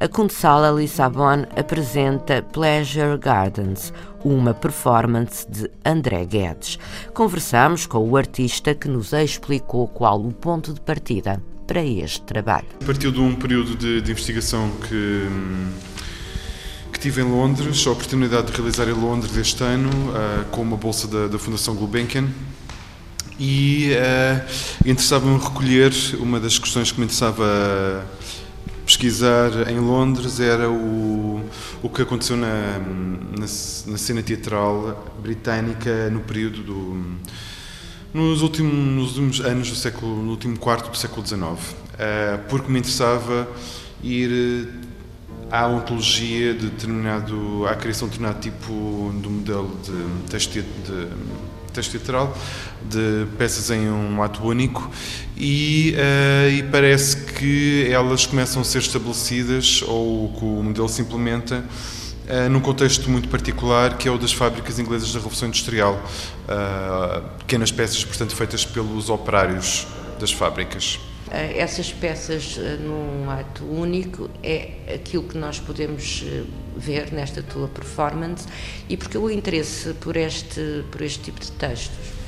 A Kunsthalle Lissabon apresenta Pleasure Gardens, uma performance de André Guedes. Conversamos com o artista que nos explicou qual o ponto de partida para este trabalho. Partiu de um período de, de investigação que, que tive em Londres, a oportunidade de realizar em Londres este ano, uh, com uma bolsa da, da Fundação Gulbenkian e uh, interessava-me recolher uma das questões que me interessava pesquisar em Londres era o, o que aconteceu na, na, na cena teatral britânica no período do nos últimos, nos últimos anos do século, no último quarto do século XIX, eh, porque me interessava ir à ontologia de determinado, à criação de determinado tipo de modelo de texto, de, texto teatral, de peças em um ato único, e, uh, e, parece que elas começam a ser estabelecidas, ou que o modelo se implementa, uh, num contexto muito particular, que é o das fábricas inglesas da Revolução Industrial. Uh, pequenas peças, portanto, feitas pelos operários das fábricas. Essas peças num ato único é aquilo que nós podemos ver nesta tua performance e porque o interesse por este, por este tipo de textos?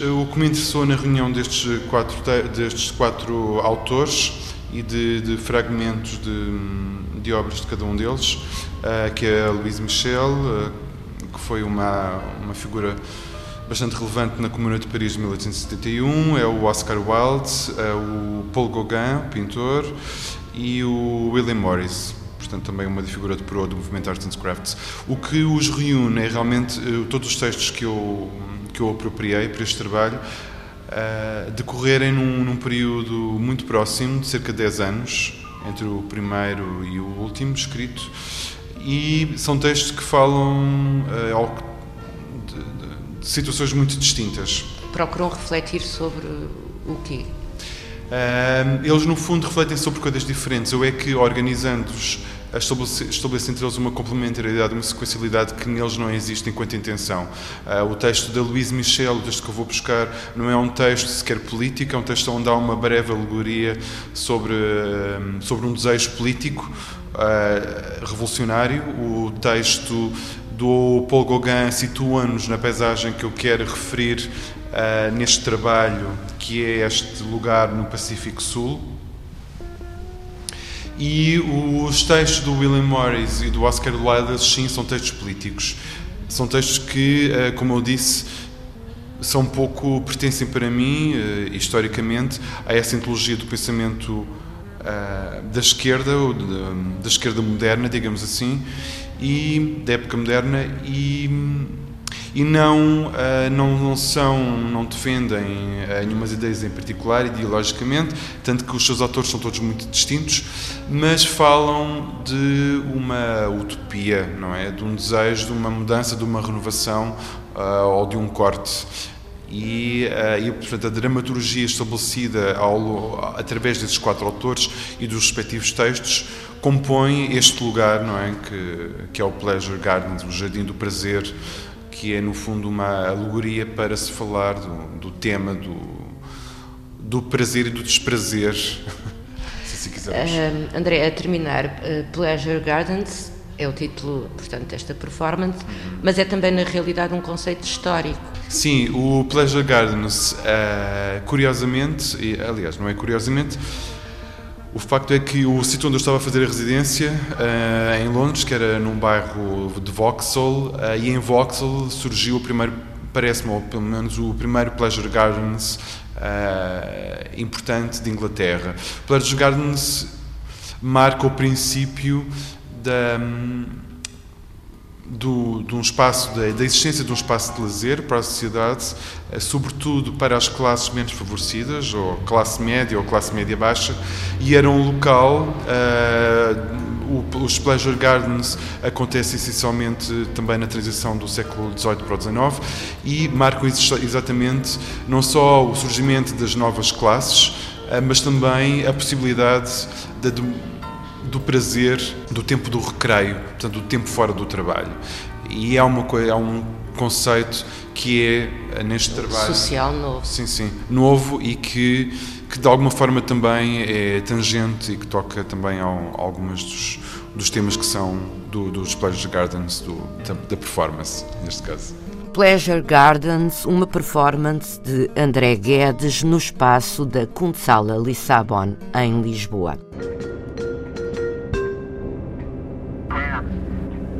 O que me interessou na reunião destes quatro, destes quatro autores e de, de fragmentos de, de, obras de cada um deles, que é Louise Michel, que foi uma, uma figura bastante relevante na Comuna de Paris de 1871, é o Oscar Wilde, é o Paul Gauguin, pintor, e o William Morris portanto também uma figura de proa do movimento Arts and Crafts. O que os reúne é realmente uh, todos os textos que eu, que eu apropriei para este trabalho uh, decorrerem num, num, período muito próximo, de cerca de 10 anos, entre o primeiro e o último escrito, e são textos que falam uh, situações muito distintas. Procuram refletir sobre o quê? Uh, eles, no fundo, refletem sobre coisas diferentes. Eu é que, organizando-os estabelece entre eles uma complementariedade, uma sequencialidade que neles não existe enquanto intenção. Uh, o texto da Louise Michel, o texto que eu vou buscar, não é um texto sequer político, é um texto onde há uma breve alegoria sobre, sobre um desejo político uh, revolucionário. O texto do Paul Gauguin situa-nos na paisagem que eu quero referir neste trabalho, que é este lugar no Pacífico Sul, e os textos do William Morris e do Oscar Wilde, sim, são textos políticos. São textos que, eh, como eu disse, são pouco pertencem para mim, eh, historicamente, a essa antologia do pensamento da esquerda, ou da esquerda moderna, digamos assim, e da época moderna, e e não, uh, não, não são, não defendem uh, nenhumas ideias em particular, ideologicamente, tanto que os seus autores são todos muito distintos, mas falam de uma utopia, não é? De um desejo, de uma mudança, de uma renovação uh, ou de um corte. E, uh, e, portanto, a dramaturgia estabelecida ao, através desses quatro autores e dos respectivos textos compõe este lugar, não é? Que, que é o Pleasure Gardens, o Jardim do Prazer, que é no fundo uma alegoria para se falar do, do tema do, do prazer e do desprazer, se assim quisermos. Uh, André, a terminar, uh, Pleasure Gardens é o título, portanto, desta performance, uhum. mas é também na realidade um conceito histórico. Sim, o Pleasure Gardens, uh, curiosamente, e, aliás, não é curiosamente, o facto é que o sítio onde eu estava a fazer a residência, uh, em Londres, que era num bairro de Vauxhall, uh, e em Vauxhall surgiu o primeiro, parece-me, ou pelo menos o primeiro Pleasure Gardens importante de Inglaterra. Pleasure Gardens marca o princípio da. Um, do, de um espaço, da, da, existência de um espaço de lazer para a sociedade, eh, sobretudo para as classes menos favorecidas, ou classe média ou classe média baixa, e era um local. Uh, os Pleasure Gardens acontecem essencialmente também na transição do século XVIII para o XIX e marcam exatamente não só o surgimento das novas classes, eh, mas também a possibilidade de do prazer, do tempo do recreio, portanto, do tempo fora do trabalho. E há, uma coisa, há um conceito que é, neste trabalho. Social novo. Sim, sim. Novo e que, que de alguma forma também é tangente e que toca também a, algumas dos, dos temas que são do, dos Pleasure Gardens, do, da, da performance, neste caso. Pleasure Gardens, uma performance de André Guedes no espaço da Kuntsala Lissabon, em Lisboa.